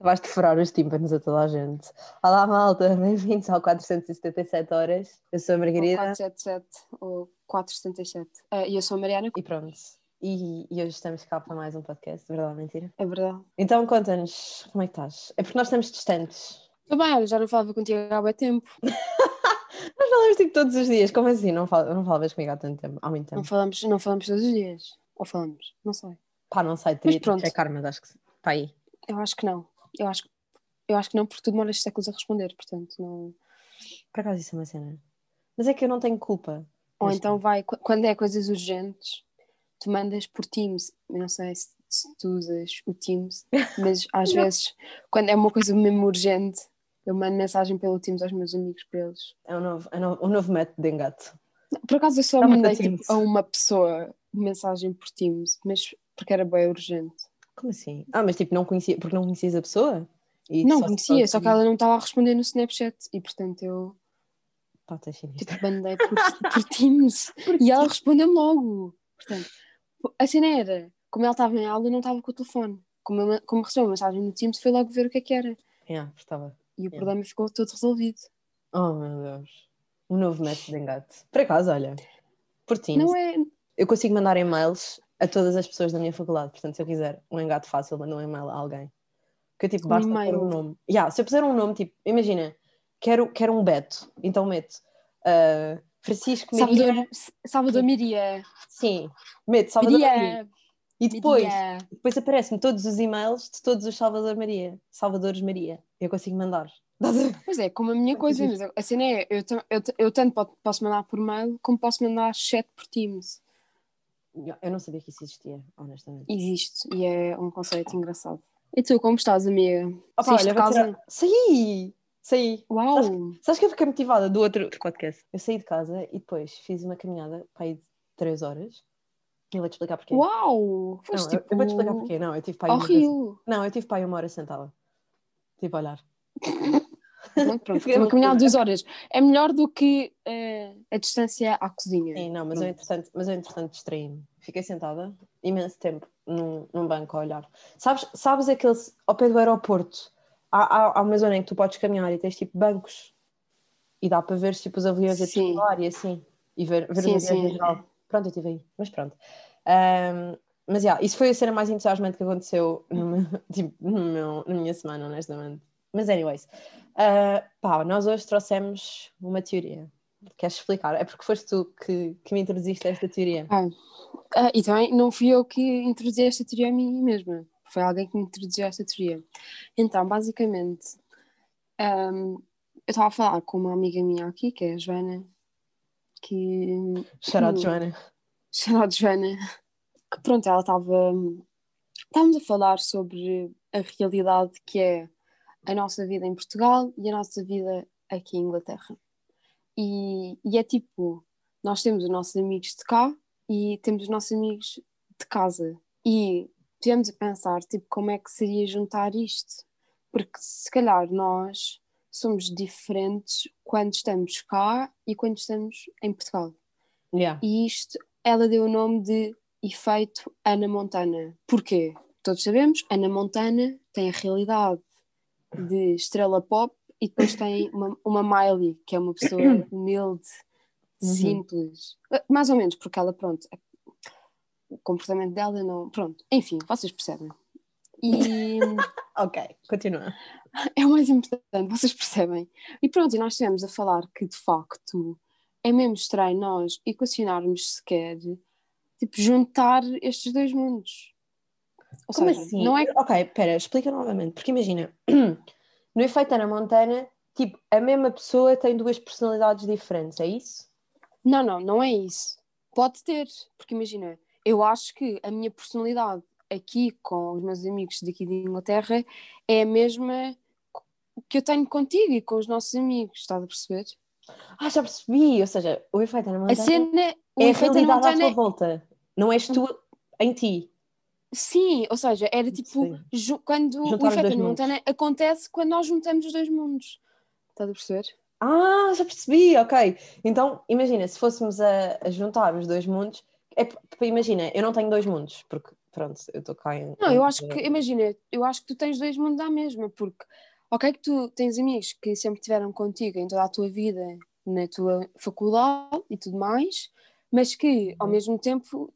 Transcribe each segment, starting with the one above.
Acabaste de furar os tímpanos a toda a gente. Olá, malta, bem-vindos ao 477 Horas. Eu sou a Ou Margarida 477 ou 477. Ah, E eu sou a Mariana, e pronto. E, e hoje estamos cá para mais um podcast, verdade ou mentira? é verdade. Então conta-nos como é que estás. É porque nós estamos distantes. Estou bem, olha, já não falava contigo há bem tempo. Nós falamos tipo todos os dias. Como assim? Não, fal não falavas comigo há tanto tempo? Há muito Não tempo. falamos, não falamos todos os dias. Ou falamos? Não sei. Pá, não sei, teria que checar, mas acho que está aí. Eu acho que não. Eu acho, eu acho que não, porque tu demoras séculos a responder, portanto não. Por acaso isso é uma cena. Mas é que eu não tenho culpa. Ou então vai, qu- quando é coisas urgentes, tu mandas por Teams. Eu não sei se, se tu usas o Teams, mas às Não. vezes, quando é uma coisa mesmo urgente, eu mando mensagem pelo Teams aos meus amigos para eles. É um novo, é um novo, um novo método de engate. Por acaso eu só para mandei tipo, a uma pessoa mensagem por Teams, mas porque era bem urgente. Como assim? Ah, mas tipo, não conhecia, porque não conhecias a pessoa? E não só- conhecia, só que ela não estava a responder no Snapchat e portanto eu Pá, tipo, mandei por, por Teams e ela respondeu-me logo. Portanto, a cena era, como ela estava em aula, eu não estava com o telefone. Como, eu, como recebeu uma mensagem no Teams, foi logo ver o que é que era. Yeah, estava. E o Yeah. problema ficou todo resolvido. Oh meu Deus. Um novo método de engate. Por acaso, olha, por Teams, Não é. eu consigo mandar e-mails a todas as pessoas da minha faculdade. Portanto, se eu quiser um engate fácil, mando um e-mail a alguém. Que eu tipo, Um basta pôr e-mail. um nome. Yeah, se eu puser um nome, tipo, imagina, quero, quero um Beto, então meto ah, Francisco Maria. Salvador, Salvador Miria. Sim, meto Salvador Maria. Miria. E depois, Miria. depois aparecem todos os e-mails de todos os Salvador Maria. Salvadores Maria. Eu consigo mandar. Pois é, como a minha coisa, mas a cena é, eu, eu, eu tanto po- posso mandar por mail como posso mandar chat por Teams. Eu não sabia que isso existia, honestamente. Existe e é um conceito engraçado. E tu, como estás, amiga? Opa, olha, casa? tirar- Saí! Saí! Uau! Sabes que eu fiquei motivada do outro podcast? Eu saí de casa e depois fiz uma caminhada para aí de 3 horas. E eu vou-te explicar porquê. Uau! Não, Foste eu, tipo eu vou-te explicar porquê. Não, eu tive para aí ao uma Rio. Não, eu tive para aí uma hora sentada. Tipo, a olhar. Pronto, Uma caminhada de duas horas. É melhor do que eh, a distância à cozinha. Sim, não, mas eu, Pronto. entretanto, mas eu entretanto distraí-me. Fiquei sentada imenso tempo num, num banco a olhar. Sabes, sabes aquele, ao pé do aeroporto, há, há, há uma zona em que tu podes caminhar e tens tipo bancos e dá para ver tipo os aviões a descolar e assim, e ver, ver Sim, sim. em geral. Pronto, eu estive aí, mas pronto. Ahm, mas já, isso foi a cena mais entusiasmante que aconteceu no tipo, no meu- na minha semana, honestamente. Mas, anyways, ah, pá, nós hoje trouxemos uma teoria. Queres explicar? É porque foste tu que, que me introduziste a esta teoria. Ah, e também não fui eu que introduzi esta teoria a mim mesma. Foi alguém que me introduziu esta teoria. Então, basicamente, ahm, eu estava a falar com uma amiga minha aqui, que é a Joana, que Charado, Hum. Joana. chamada Joana, que pronto, ela estava. Estávamos a falar sobre a realidade que é a nossa vida em Portugal e a nossa vida aqui em Inglaterra. E, e é tipo, nós temos os nossos amigos de cá e temos os nossos amigos de casa. E tivemos a pensar, tipo, como é que seria juntar isto? Porque se calhar nós somos diferentes quando estamos cá e quando estamos em Portugal. Yeah. E isto, ela deu o nome de efeito Ana Montana. Porquê? Todos sabemos, Ana Montana tem a realidade de estrela pop e depois tem uma, uma Miley, que é uma pessoa humilde, Uhum. simples. Eh, Mais ou menos, porque ela, pronto, o comportamento dela não. Pronto, enfim, vocês percebem. E Ok, continua. é o mais importante, vocês percebem. E pronto, e nós estivemos a falar que de facto é mesmo estranho nós equacionarmos sequer, tipo, juntar estes dois mundos. Ou Como seja, assim? não é Ok, espera, explica novamente. Porque imagina, no efeito Ana Montana, tipo, a mesma pessoa tem duas personalidades diferentes, é isso? Não, não, não é isso. Pode ter, porque imagina, eu acho que a minha personalidade aqui com os meus amigos daqui de Inglaterra é a mesma que eu tenho contigo e com os nossos amigos, estás a perceber? Ah, já percebi. Ou seja, o efeito Ana A Montana cena, o é a realidade à Montana tua volta. Não és tu em ti. Sim, ou seja, era tipo quando Juntar o efeito mundos. Montana acontece quando nós juntamos os dois mundos. Estás a perceber? Ah, já percebi, ok. Então, imagina, se fôssemos a, a juntar os dois mundos, é, imagina, eu não tenho dois mundos, porque pronto, eu estou cá em. Não, eu acho que, imagina, eu acho que tu tens dois mundos à mesma, porque, ok, que tu tens amigos que sempre estiveram contigo em toda a tua vida, na tua faculdade e tudo mais, mas que, ao Uhum. mesmo tempo,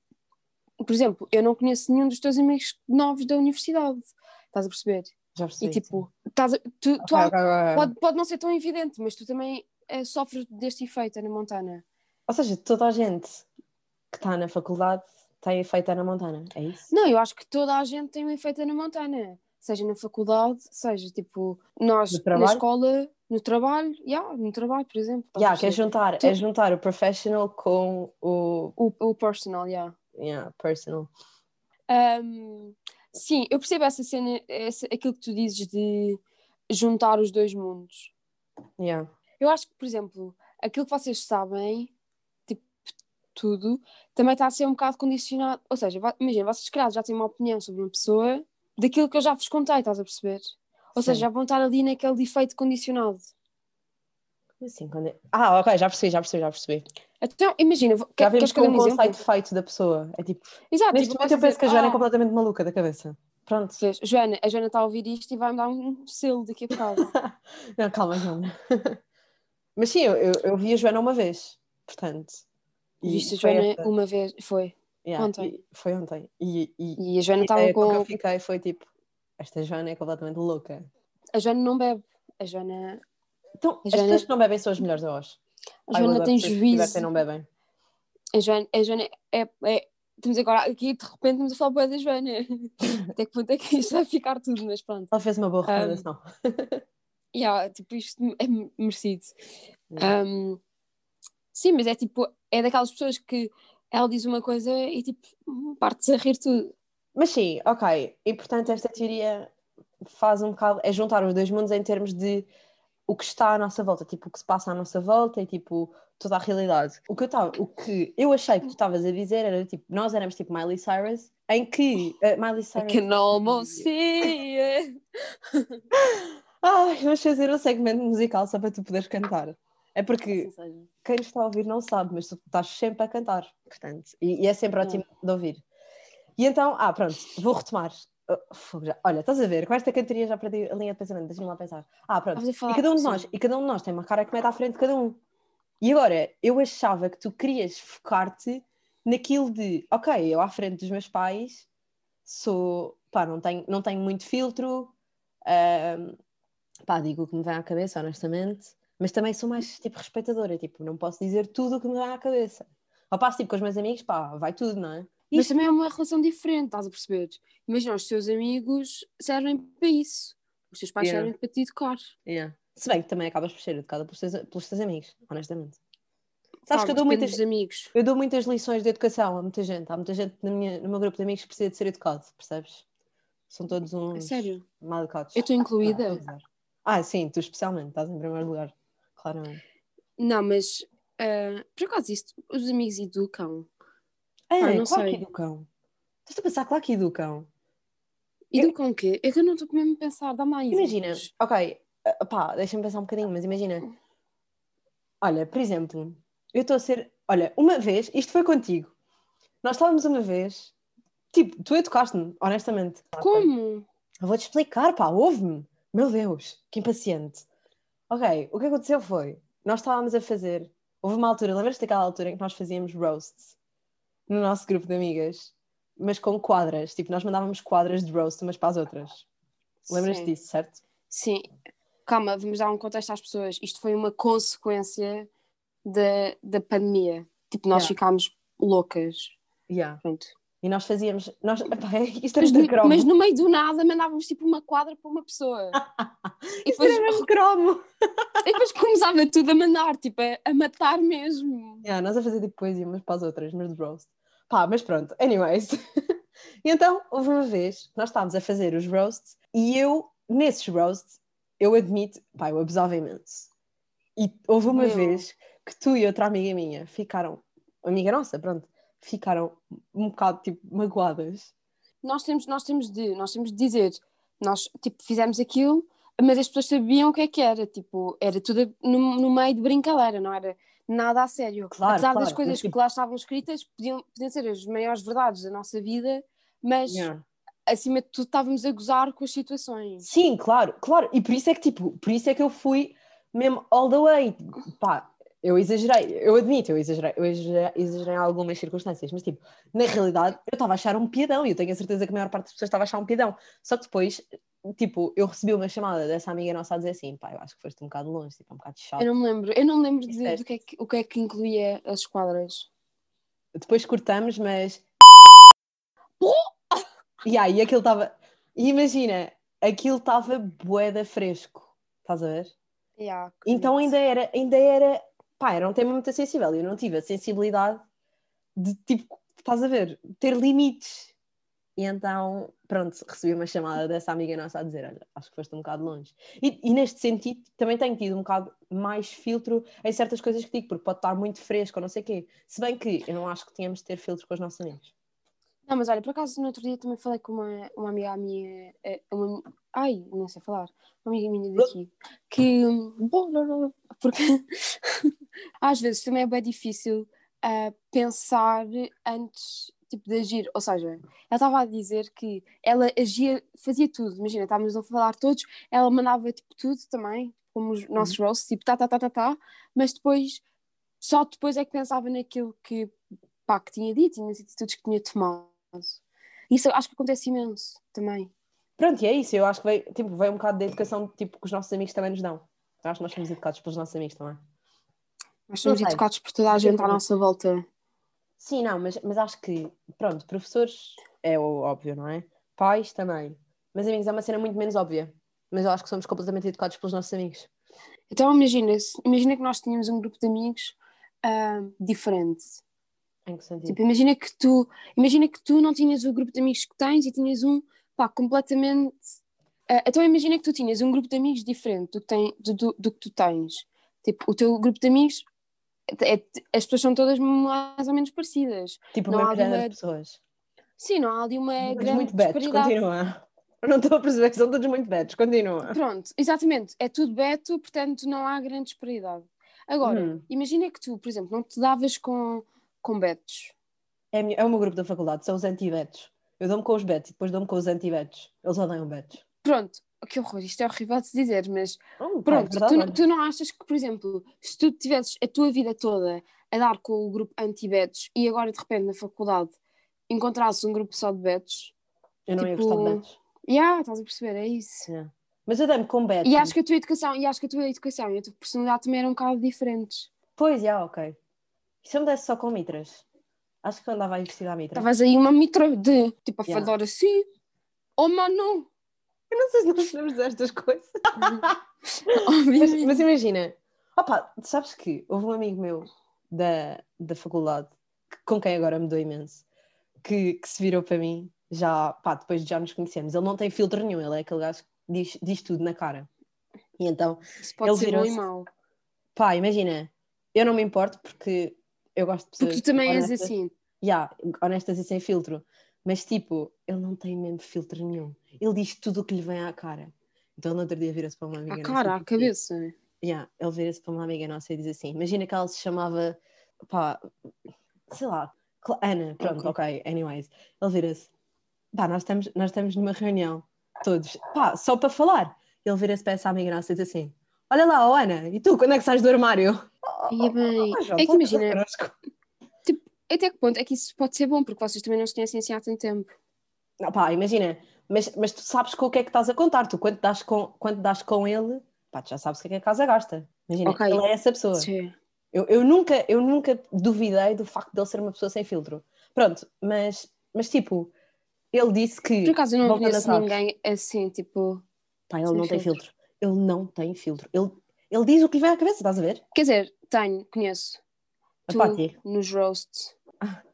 por exemplo, eu não conheço nenhum dos teus amigos novos da universidade, estás a perceber? Já E percebi. tipo, estás a- tu, tu Ok, há- pode, pode não ser tão evidente, mas tu também eh, sofres deste efeito na Montana. Ou seja, toda a gente que está na faculdade tem efeito na Montana, é isso? Não, eu acho que toda a gente tem um efeito na Montana, seja na faculdade, seja tipo, nós na escola, no trabalho, yeah, no trabalho, por exemplo. Yeah, que é juntar, Tu- é juntar o professional com o o, o personal, yeah. Yeah, personal. Um, sim, eu percebo essa cena, essa, aquilo que tu dizes de juntar os dois mundos. Yeah. Eu acho que, por exemplo, aquilo que vocês sabem, tipo, tudo, também está a ser um bocado condicionado. Ou seja, imagina, vocês, calhar, já têm uma opinião sobre uma pessoa daquilo que eu já vos contei, estás a perceber? Ou Sim. seja, já vão estar ali naquele defeito condicionado. Como assim? Quando é- Ah, ok, já percebi, já percebi, já percebi. Então, imagina, Já vimos queres que eu um o exemplo? conceito feito da pessoa. É tipo, Exato, neste tipo, momento eu penso que a dizer, Joana é "Ah, completamente maluca da cabeça. Pronto. Joana, a Joana está a ouvir isto e vai-me dar um selo daqui a bocado. Não, calma, calma. Mas sim, eu, eu, eu vi a Joana uma vez, portanto. Viste a Joana esta- uma vez, foi. yeah, ontem. foi ontem. E, e E a Joana a estava ideia com que eu fiquei foi tipo, esta Joana é completamente louca. A Joana não bebe. A Joana, Então, A as Joana- pessoas que não bebem são as melhores a voz. A Joana tem juízo. não bebem. A Joana, a Joana é, é. Estamos agora aqui, de repente, estamos a falar bué da Joana. Até que ponto é que isto vai ficar tudo, mas pronto. Ela fez uma boa Um, recomendação. Yeah, tipo, isto é merecido. Um, sim, mas é tipo, é daquelas pessoas que ela diz uma coisa e tipo, parte-se a rir tudo. Mas sim, ok. E portanto, esta teoria faz um bocado. é juntar os dois mundos em termos de o que está à nossa volta, tipo, o que se passa à nossa volta e tipo, toda a realidade. O que eu, tava, o que eu achei que tu estavas a dizer era tipo, nós éramos tipo Miley Cyrus, em que. uh, Miley I Cyrus. can almost see it. Ai, vamos fazer um segmento musical só para tu poderes cantar. É porque Assim quem nos está a ouvir não sabe, mas tu estás sempre a cantar, portanto, e, e é sempre ótimo de ouvir. E então, ah, pronto, vou retomar. Já- Olha, estás a ver, com esta cantoria já perdi a linha de pensamento, deixa-me lá pensar. Ah, pronto, e cada um de nós, e cada um de nós tem uma cara que mete à frente de cada um. E agora, eu achava que tu querias focar-te naquilo de, ok, eu à frente dos meus pais sou, pá, não tenho, não tenho muito filtro, ahm, pá, digo o que me vem à cabeça, honestamente, mas também sou mais, tipo, respeitadora, tipo, não posso dizer tudo o que me vem à cabeça. Ao passo, tipo, com os meus amigos, pá, vai tudo, não é? Mas também é uma relação diferente, estás a perceber? Imagina, os teus amigos servem para isso. Os teus pais Yeah. servem para te educar. Yeah. Se bem que também acabas por ser educada pelos teus, pelos teus amigos, honestamente. Sabes Pá, que eu dou, muitas, amigos. eu dou muitas lições de educação a muita gente. Há muita gente na minha, no meu grupo de amigos que precisa de ser educado, percebes? São todos A uns sério. mal educados. Eu estou incluída. Ah, sim, tu especialmente, estás em primeiro lugar, claramente. Não, mas ah, por acaso isto, os amigos educam. É, Ah, não claro sei. que educam. Estás a pensar, claro que educam. Eu- Educam o quê? É que eu não estou mesmo a pensar, dá mais. Imagina, ok, ah, pá, deixa-me pensar um bocadinho, mas imagina. Olha, por exemplo, eu estou a ser. Olha, uma vez, isto foi contigo. Nós estávamos uma vez. Tipo, tu educaste-me, honestamente. Como? Eu vou-te explicar, pá, ouve-me. Meu Deus, que impaciente. Ok, o que aconteceu foi, nós estávamos a fazer, houve uma altura, lembras-te daquela altura em que nós fazíamos roasts no nosso grupo de amigas, mas com quadras, tipo, nós mandávamos quadras de roast umas para as outras. Lembras-te disso, certo? Sim. Calma, vamos dar um contexto às pessoas. Isto foi uma consequência da, da pandemia. Tipo, nós Yeah. ficámos loucas. Yeah. Pronto. E nós fazíamos, nós, epá, isto é Mas, no- cromo. mas no meio do nada mandávamos tipo uma quadra para uma pessoa. e, Isto depois, era mesmo cromo. e depois começava tudo a mandar, tipo, a, a matar mesmo. Yeah, nós a fazer tipo poesia umas para as outras, mas de roast. Pá, mas pronto, anyways. e então, houve uma vez, nós estávamos a fazer os roasts e eu, nesses roasts, eu admito, pá, eu abusava imenso. E houve uma Meu. vez que tu e outra amiga minha ficaram, amiga nossa, pronto, ficaram um bocado tipo magoadas. Nós temos, nós temos de, nós temos de dizer, nós tipo fizemos aquilo, mas as pessoas sabiam o que é que era, tipo, era tudo no, no meio de brincadeira, não era nada a sério. Claro, Apesar das claro, coisas mas, tipo- que lá estavam escritas, podiam, podiam ser as maiores verdades da nossa vida, mas Yeah. acima de tudo estávamos a gozar com as situações. Sim, claro, claro. E por isso é que, tipo, por isso é que eu fui mesmo all the way. Pá, eu exagerei, eu admito, eu exagerei, eu exagerei, em algumas circunstâncias, mas, tipo, na realidade, eu estava a achar um piadão e eu tenho a certeza que a maior parte das pessoas estava a achar um piadão. Só que depois, tipo, eu recebi uma chamada dessa amiga nossa a dizer assim, pá, eu acho que foste um bocado longe, tipo, um bocado chato. Eu não me lembro, eu não me lembro de, do que é que, o que é que incluía as esquadras. Depois cortamos, mas. Pô! Yeah, e aquilo estava. Imagina, aquilo estava boeda fresco, estás a ver? Yeah, Então ainda era, ainda era, pá, era um tema muito sensível e eu não tive a sensibilidade de, tipo, estás a ver, ter limites. E então, pronto, recebi uma chamada dessa amiga nossa a dizer, olha, acho que foste um bocado longe. E, e neste sentido, também tenho tido um bocado mais filtro em certas coisas que digo, porque pode estar muito fresco ou não sei o quê. Se bem que eu não acho que tínhamos de ter filtro com os nossos amigos. Não, mas olha, por acaso no outro dia também falei com uma, uma amiga minha, eh, uma, ai, não sei falar, uma amiga minha daqui, que, porque às vezes também é bem difícil ah, pensar antes tipo, de agir, ou seja, ela estava a dizer que ela agia, fazia tudo, imagina, estávamos a falar todos, ela mandava tipo tudo também, como os nossos roles, tipo tá, tá, tá, tá, tá, mas depois, só depois é que pensava naquilo que, pá, que tinha dito e nas atitudes que tinha tomado. Isso acho que acontece imenso também. Pronto, e é isso, eu acho que veio, tipo, veio um bocado da educação tipo, que os nossos amigos também nos dão. Eu acho que nós somos educados pelos nossos amigos também. Nós somos sei. educados por toda a gente à nossa volta. Sim, não, mas, mas acho que, pronto, professores é óbvio, não é? Pais também. Mas amigos é uma cena muito menos óbvia. Mas eu acho que somos completamente educados pelos nossos amigos. Então imagina, imagina que nós tínhamos um grupo de amigos ah, diferente. Em que sentido? Tipo, imagina que tu, imagina que tu não tinhas o grupo de amigos que tens e tinhas um, pá, completamente. ah, então imagina que tu tinhas um grupo de amigos diferente do que, tem, do, do, do que tu tens. Tipo, o teu grupo de amigos, é- as pessoas são todas mais ou menos parecidas. tipo, não o há género uma- de pessoas. Sim, não há ali uma Todos grande muito betos, disparidade. continua. Eu não estou a perceber que são todos muito betos, continua. Pronto, exatamente, é tudo beto, portanto não há grande disparidade. Agora, Hum. imagina que tu, por exemplo, não te davas com, com betos. É, é o meu grupo da faculdade, são os anti-betos. Eu dou-me com os betos e depois dou-me com os anti-betos. Eles odeiam betos. Pronto, que horror, isto é horrível de se dizer, mas Oh, é pronto, tu, tu não achas que, por exemplo, se tu tivesses a tua vida toda a dar com o grupo anti-betos e agora de repente na faculdade encontrasses um grupo só de betos, Eu não ia tipo, gostar de betos. yeah, estás a perceber, é isso. Yeah. Mas eu dei-me com betos. E acho que a tua educação, e acho que a tua educação e a tua personalidade também eram um bocado diferentes. Pois, já, ok. E se eu me desse só com mitras? Acho que eu andava a investir a mitra. Estavas aí uma mitra de tipo a Yeah. falar assim, oh mano, Eu não sei se nós podemos dizer estas coisas. Mas, obviamente. mas imagina, opa, sabes que houve um amigo meu da, da faculdade, com quem agora me dou imenso, que, que se virou para mim, já, pá, depois de já nos conhecemos. Ele não tem filtro nenhum, ele é aquele gajo que diz, diz tudo na cara. E então, Isso pode ele ser bom e mau. pá, imagina, eu não me importo porque eu gosto de pessoas. Porque tu também és honestas. assim. Yeah, honestas e sem filtro. Mas tipo, ele não tem mesmo filtro nenhum. Ele diz tudo o que lhe vem à cara. Então no outro dia vira-se para uma amiga À cara, à diz cabeça. assim, yeah, ele vira-se para uma amiga nossa e diz assim: Imagina que ela se chamava, pá, sei lá, Ana, pronto, ok, anyways. Ele vira-se, pá, nós estamos, nós estamos numa reunião, todos, pá, só para falar. Ele vira-se para essa amiga nossa e diz assim: Olha lá, oh, Ana, e tu, quando é que sais do armário? E é bem. Oh, João, É que imagina. Até que ponto é que isso pode ser bom, porque vocês também não se conhecem assim há tanto tempo. Não, pá, imagina, mas, mas tu sabes com o que é que estás a contar. Tu, quando dás com, quando dás com ele, pá, tu já sabes o que é que a casa gasta. Imagina, Ok. ele é essa pessoa. Sim. Eu, eu, nunca, eu nunca duvidei do facto de ele ser uma pessoa sem filtro. Pronto, mas, mas tipo, ele disse que. Por acaso eu não conheço ninguém assim, tipo. Pá, ele não tem filtro. filtro. Ele não tem filtro. Ele, ele diz o que lhe vem à cabeça, estás a ver? Quer dizer, tenho, conheço. Tu, Pati. nos roasts.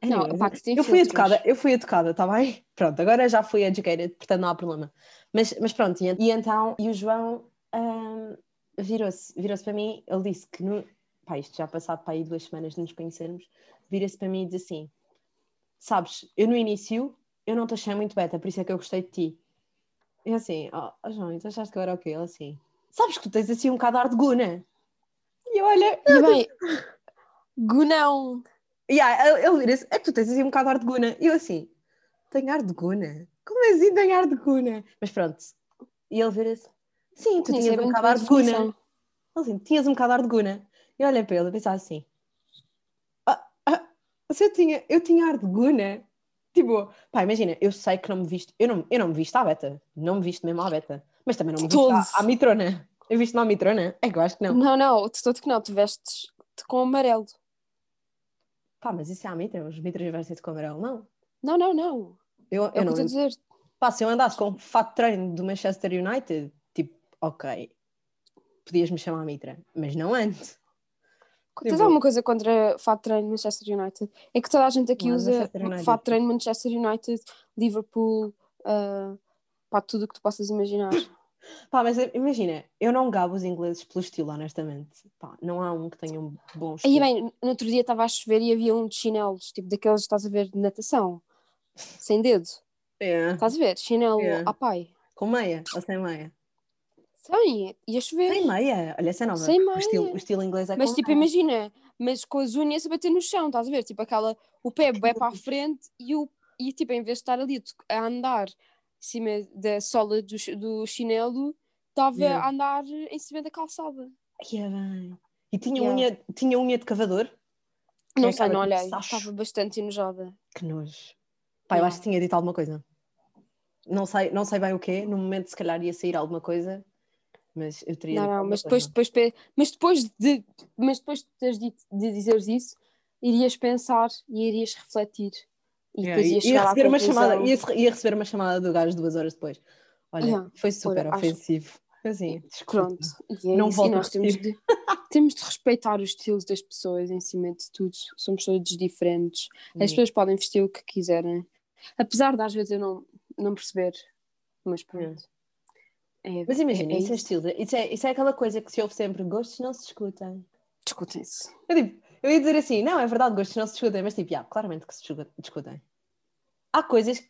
Anyways, Não, a Pati tem eu fui educada, eu fui educada, está bem? Pronto, agora já fui educated, portanto não há problema. Mas, mas pronto, e, e então, e o João ahm, virou-se virou para mim, ele disse que, no, pá, isto já passado para aí duas semanas de nos conhecermos, vira-se para mim e diz assim: Sabes, eu no início, eu não te achei muito beta, por isso é que eu gostei de ti. E assim, oh, oh, João, tu achaste que eu era o quê? Ele assim, sabes que tu tens assim um bocado de ar de guna. E eu olha, E bem, Gunão. Yeah, ele, ele vira-se, é que tu tens assim um bocado de ar de guna. E eu assim, tenho ar de guna. Como assim tenho ar de guna? Mas pronto. E ele vira-se, sim, tu Nem tinhas sei um bocado é ar de guna. Ele assim, tinhas um bocado ar de guna. E olha para ele e pensava assim, ah, ah, se eu tinha, eu tinha ar de guna? Tipo, pá, imagina, eu sei que não me viste, eu não, eu não me viste à beta, não me viste mesmo à beta, mas também não me viste à, à mitrona. Eu viste-me à mitrona? É que eu acho que não. Não, não, de todo que não, tu vestes com amarelo. Pá, mas isso é à mitra, os mitras vestem-se com amarelo, não. Não, não, não. Eu, É eu que eu não, estou a dizer. Pá, se eu andasse com um fato de treino do Manchester United, tipo, ok, podias-me chamar Mitra, mas não antes. Tens Tipo- alguma coisa contra fato de treino Manchester United? É que toda a gente aqui Não, é usa fato de treino Manchester United, Liverpool, uh, pá, tudo o que tu possas imaginar. Pá, mas imagina, eu não gabo os ingleses pelo estilo, honestamente. Pá, não há um que tenha um bom estilo. Aí bem, no outro dia estava a chover e havia um de chinelos, tipo daqueles, estás a ver, de natação, sem dedo. É, Estás a ver? Chinelo É. à pai. com meia ou sem meia? Sem, ia chover. Sem meia, olha, essa é nova. Sem O estilo, meia. o estilo inglês é Mas tipo, meia. imagina, mas com as unhas a bater no chão, estás a ver? Tipo aquela, o pé é para a frente e, o, e tipo, em vez de estar ali a a andar em cima da sola do, do chinelo, estava Yeah. a andar em cima da calçada. Ai, é bem. E tinha, Yeah. unha, tinha unha de cavador? Não sei, não olhei, estava bastante enojada. Que nojo. Pá, eu Yeah. acho que tinha dito alguma coisa. Não sei, não sei bem o quê, no momento se calhar ia sair alguma coisa, mas eu teria Não, não, mas depois, depois, mas depois de, mas depois de, teres dito- de dizeres isso, irias pensar e irias refletir. E Yeah, depois ias ia, à receber uma chamada, ia, ia receber uma chamada do gajo duas horas depois. Olha, Yeah. foi super acho- ofensivo. Assim, desculpa. Pronto, e é Não isso. nós temos de, temos de respeitar os estilos das pessoas em cima de tudo. Somos todos diferentes. As Hum. pessoas podem vestir o que quiserem. Apesar de às vezes eu não, não perceber. Mas pronto. É, Mas imagina, é, é isso é estilo. Isso é, isso é aquela coisa que se ouve sempre: gostos não se discutem. Discutem-se. Eu, tipo, eu ia dizer assim: não, é verdade, gostos não se discutem, mas tipo, yeah, claramente que se discu- discutem. Há coisas.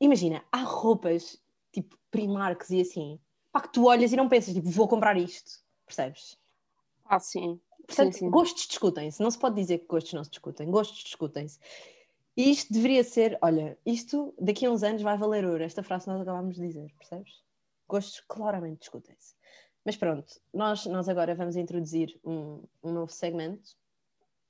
Imagina, há roupas tipo Primarks e assim, pá, que tu olhas e não pensas, tipo, vou comprar isto. Percebes? Ah, sim. Portanto, sim, sim. gostos discutem-se. Não se pode dizer que gostos não se discutem. Gostos discutem-se. E isto deveria ser, olha, isto daqui a uns anos vai valer ouro. Esta frase nós acabámos de dizer, percebes? Gostos claramente discutem-se. Mas pronto, nós, nós agora vamos introduzir um, um novo segmento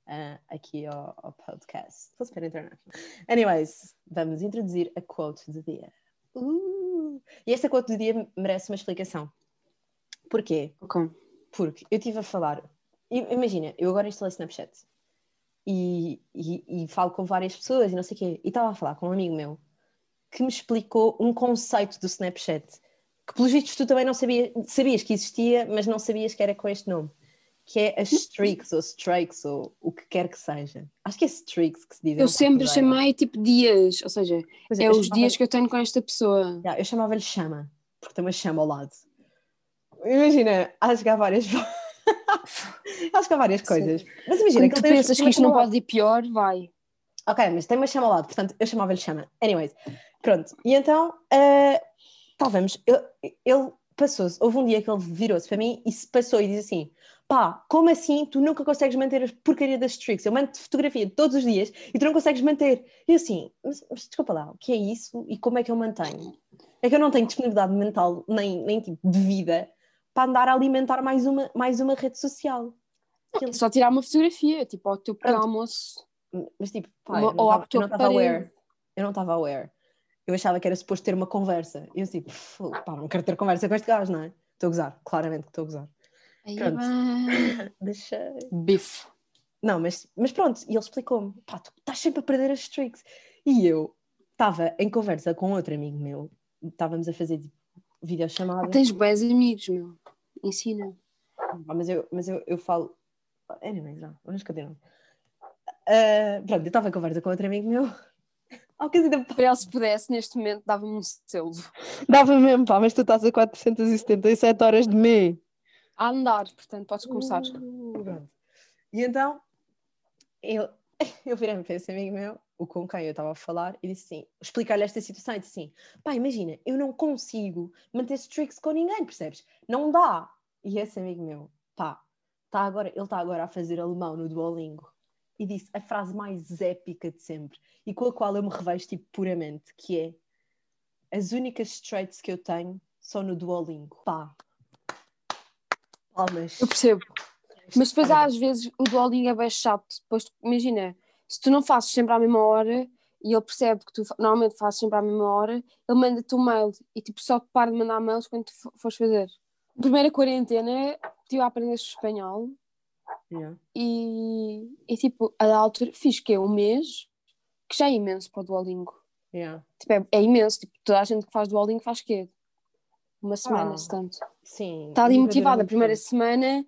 ah, aqui ao, ao podcast. Estou super international. Anyways, vamos introduzir a quote do dia. Uh! E esta quote do dia merece uma explicação. Porquê? Ok. Porque eu estive a falar, imagina, eu agora instalei Snapchat e, e, e falo com várias pessoas e não sei o quê, e estava a falar com um amigo meu que me explicou um conceito do Snapchat que, pelos vistos, tu também não sabias, sabias que existia, mas não sabias que era com este nome, que é as streaks ou strikes ou o que quer que seja. Acho que é streaks que se diz. Eu sempre chamei tipo dias, ou seja, é eu os dias que eu tenho com esta pessoa. Yeah, eu chamava-lhe chama, porque tem uma chama ao lado. Imagina, acho que há várias. acho que há várias coisas. Mas imagina Quando que tu pensas que isto não pode ir pior, vai. Ok, mas tem uma chama ao lado, portanto eu chamava-lhe chama. Anyways, pronto. E então, uh, ele passou-se, houve um dia que ele virou-se para mim e se passou e disse assim: pá, como assim tu nunca consegues manter a porcaria das streaks? Eu mando fotografia todos os dias e tu não consegues manter. E assim, mas, mas desculpa lá, o que é isso e como é que eu mantenho? É que eu não tenho disponibilidade mental nem, nem tipo de vida para andar a alimentar mais uma, mais uma rede social. E ele- só tirar uma fotografia, tipo ao teu almoço. Mas tipo, pá, Uma- eu não ou eu não estava aware. Eu não estava aware. Eu achava que era suposto ter uma conversa. E eu tipo, "Fu, pá, não quero ter conversa com este gajo, não é? Estou a gozar, claramente que estou a gozar. Aí Pronto. bem. Deixa. Bife. Não, mas, mas pronto, e ele explicou-me: pá, tu estás sempre a perder as streaks. E eu estava em conversa com outro amigo meu, estávamos a fazer tipo, videochamada. Ah, tens bons amigos, meu. Ensina. Ah, mas eu, mas eu, eu falo. Anyways, não, vamos continuar. Ah, pronto, eu estava em conversa com outro amigo meu. Ao que ainda Para ele, se pudesse, neste momento, dava-me um selo. Dava mesmo, pá, mas tu estás a 477 horas de mim. A andar, portanto, podes começar. Pronto. E então, eu, eu virei-me para esse amigo meu, o com quem eu estava a falar, e disse assim: explicar-lhe esta situação. E disse assim: pá, imagina, eu não consigo manter streaks com ninguém, percebes? Não dá. E esse amigo meu, pá, tá agora, ele está agora a fazer alemão no Duolingo. e disse a frase mais épica de sempre e com a qual eu me revejo tipo, puramente, que é as únicas traits que eu tenho são no Duolingo. Pá. Palmas. Eu percebo. Mas depois há, às vezes o Duolingo é bem chato. Depois, imagina, se tu não fazes sempre à mesma hora e ele percebe que tu normalmente fazes sempre à mesma hora, ele manda-te um mail e tipo só te para de mandar mails quando tu fo- fores fazer. Primeira quarentena, estive a aprender espanhol Yeah. e, e tipo, a altura fiz que é um mês, que já é imenso para o Duolingo. Yeah. Tipo, é, é imenso, tipo, toda a gente que faz Duolingo faz quê? Uma semana, Ah. se tanto. Sim. Está ali motivada a primeira semana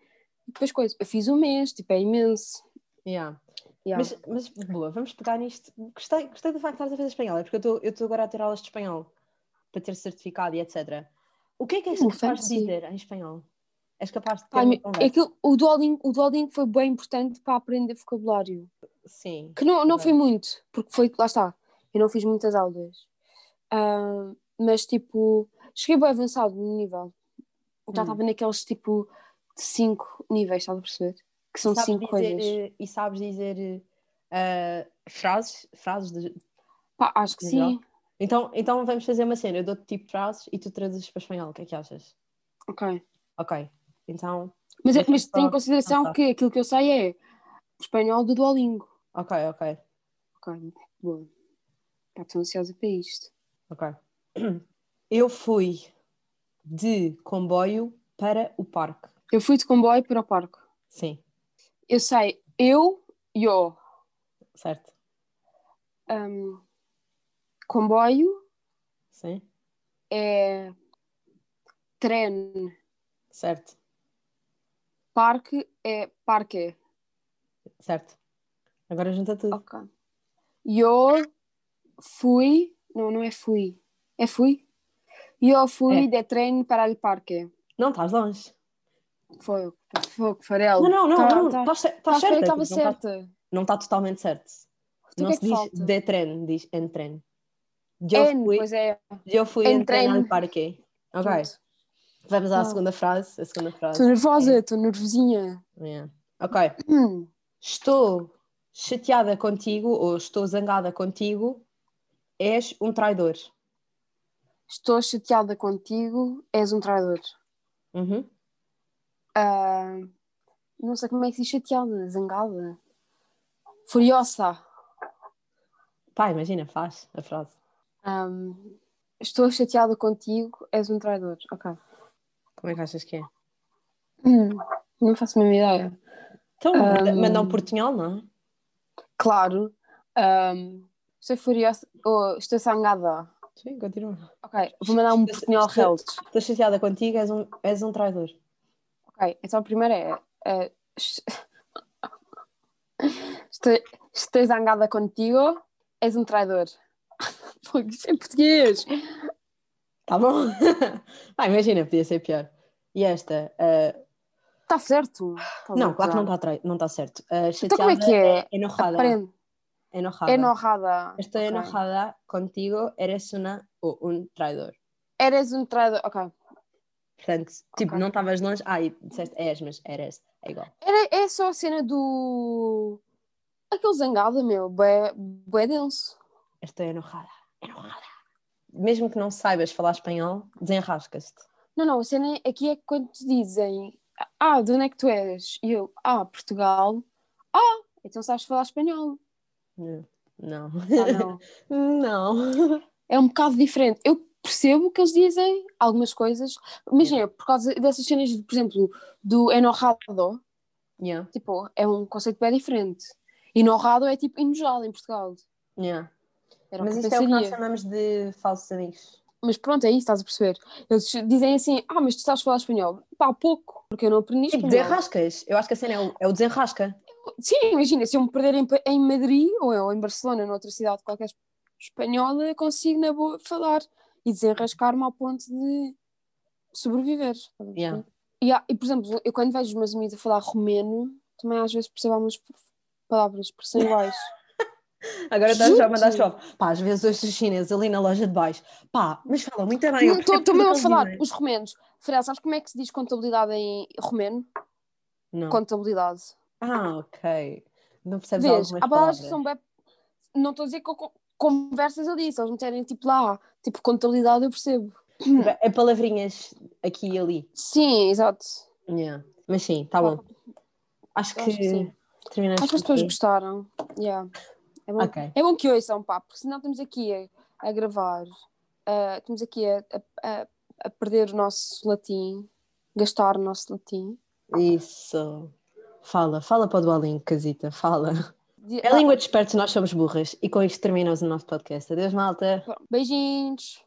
depois coisa. Eu fiz um mês, tipo, é imenso. Yeah. Yeah. Mas, mas boa, vamos pegar nisto. Gostei, gostei do facto de estás a fazer espanhol, é porque eu estou- agora a ter aulas de espanhol para ter certificado e etc. O que é que és Uh, capaz de fancy. dizer em espanhol? És capaz de ter Ai, uma conversa? é que o Duolingo, o Duolingo foi bem importante para aprender vocabulário. Sim. Que não, não foi muito, porque foi, lá está, eu não fiz muitas aulas. Ah, mas tipo, cheguei bem avançado no nível. Já Hum. estava naqueles tipo de cinco níveis, estás a perceber? Que são sabes cinco dizer, coisas. eh, E sabes dizer eh, frases? Frases de... Pá, acho que Legal. sim. então, então vamos fazer uma cena. Eu dou-te tipo frases e tu traduzes para espanhol. O que é que achas? Ok. Ok. Então, Mas, é- mas tenho em consideração pensar. que aquilo que eu sei é espanhol do Duolingo. ok, ok, Ok, boa. Pá, estou ansiosa para isto. ok. Eu fui de comboio para o parque. Eu fui de comboio para o parque. Sim, Eu sei, eu, eu, certo. um, comboio Sim, é trem, certo, parque é parque. certo. Agora junta tudo. Ok. Eu fui, não, não é fui, é fui. Eu fui É. de trem para o parque. Não, estás longe. Foi, foi, farelo. Não, não, não, Tá- não. tá- Estás Tá, estás certa. estava tipo, Não está certa. não tá totalmente certo. O Não que é se que diz falta? de tren, diz en tren. Eu N, fui, pois é. eu fui En en tren tren. al parque. Ok, Pronto. vamos à Não. segunda frase. A segunda frase. Estou nervosa, estou nervosinha. Yeah. Ok. Hum. Estou chateada contigo ou estou zangada contigo. És um traidor. Estou chateada contigo, és um traidor. Uhum. Ah, não sei como é que se diz chateada, zangada. Furiosa. Pá, imagina, faz a frase. Ahm, estou chateada contigo, és um traidor. Ok. Como é que achas que é? Hum, não faço a mesma ideia. Então, Um, manda um portunhol, não é? Claro. ahm, estou furiosa. ou estou zangada. Sim, continua. Ok, vou mandar um portunhol estou- Hells. Estou chateada contigo, és um, és um traidor. Ok, então a primeira é. é, es- estou, estou zangada contigo, és um traidor. É português. Tá bom? ah, imagina, podia ser pior. E esta? Está certo. Tá não, claro que não está não tá certo. Ah, Então como é que chateada é? enojada. Aprende. Enojada. Enojada. Estoy Ok. enojada contigo, eres una o un traidor. Eres um traidor. Ok. Portanto, tipo, Ok. não estavas longe. Ah, e disseste és, mas eres. É igual. Era, é só a cena do. Aquele zangado, meu. Bué, bué denso. Estou enojada. Enojada. Mesmo que não saibas falar espanhol, desenrascas-te. Não, não. A cena aqui é quando te dizem. Ah, de onde é que tu és? E eu. Ah, Portugal. Ah, então sabes falar espanhol. Não. Não. Ah, não. não. é um bocado diferente. Eu percebo que eles dizem algumas coisas. Imagina, por causa dessas cenas, por exemplo, do enojado, Yeah. tipo, é um conceito bem diferente. Enojado é tipo enojado em Portugal. Yeah. Mas isto é o que nós pensaria. chamamos de falsos amigos. Mas pronto, é isso, estás a perceber? Eles dizem assim, ah, mas tu sabes falar espanhol. Pá, pouco, porque eu não aprendi Tipo, espanhol. desenrascas. Eu acho que a cena é o, é o desenrasca. Sim, imagina, se eu me perder em, em Madrid ou eu em Barcelona, noutra cidade qualquer espanhola, consigo na boa falar e desenrascar-me ao ponto de sobreviver. Yeah. E, há- e, por exemplo, eu quando vejo os meus amigos a falar romeno, também às vezes percebo algumas palavras, parecem iguais. Agora estás já a mandar choque. Pá, às vezes ouço os chineses ali na loja de baixo. Pá, mas falam muito bem. Estou mesmo a falar, os romenos. Farel, sabes como é que se diz contabilidade em romeno? Não. Contabilidade. Ah, ok. não percebes Vês, algumas há palavras que são bem... Não estou a dizer que eu co- conversas ali, se eles meterem tipo lá, tipo contabilidade, eu percebo. É palavrinhas aqui e ali. Sim, exato. Yeah. Mas sim, tá bom. Acho que, Acho que terminaste Acho que as pessoas gostaram. Yeah. É, bom, Ok. é bom que ouçam, pá, porque senão estamos aqui a, a gravar, ah, estamos aqui a- a- a perder o nosso latim, gastar o nosso latim. Isso. Fala, fala para o Duolingo, Casita, fala. É língua de espertos, nós somos burras. E com isto terminamos o nosso podcast. Adeus, malta. Beijinhos.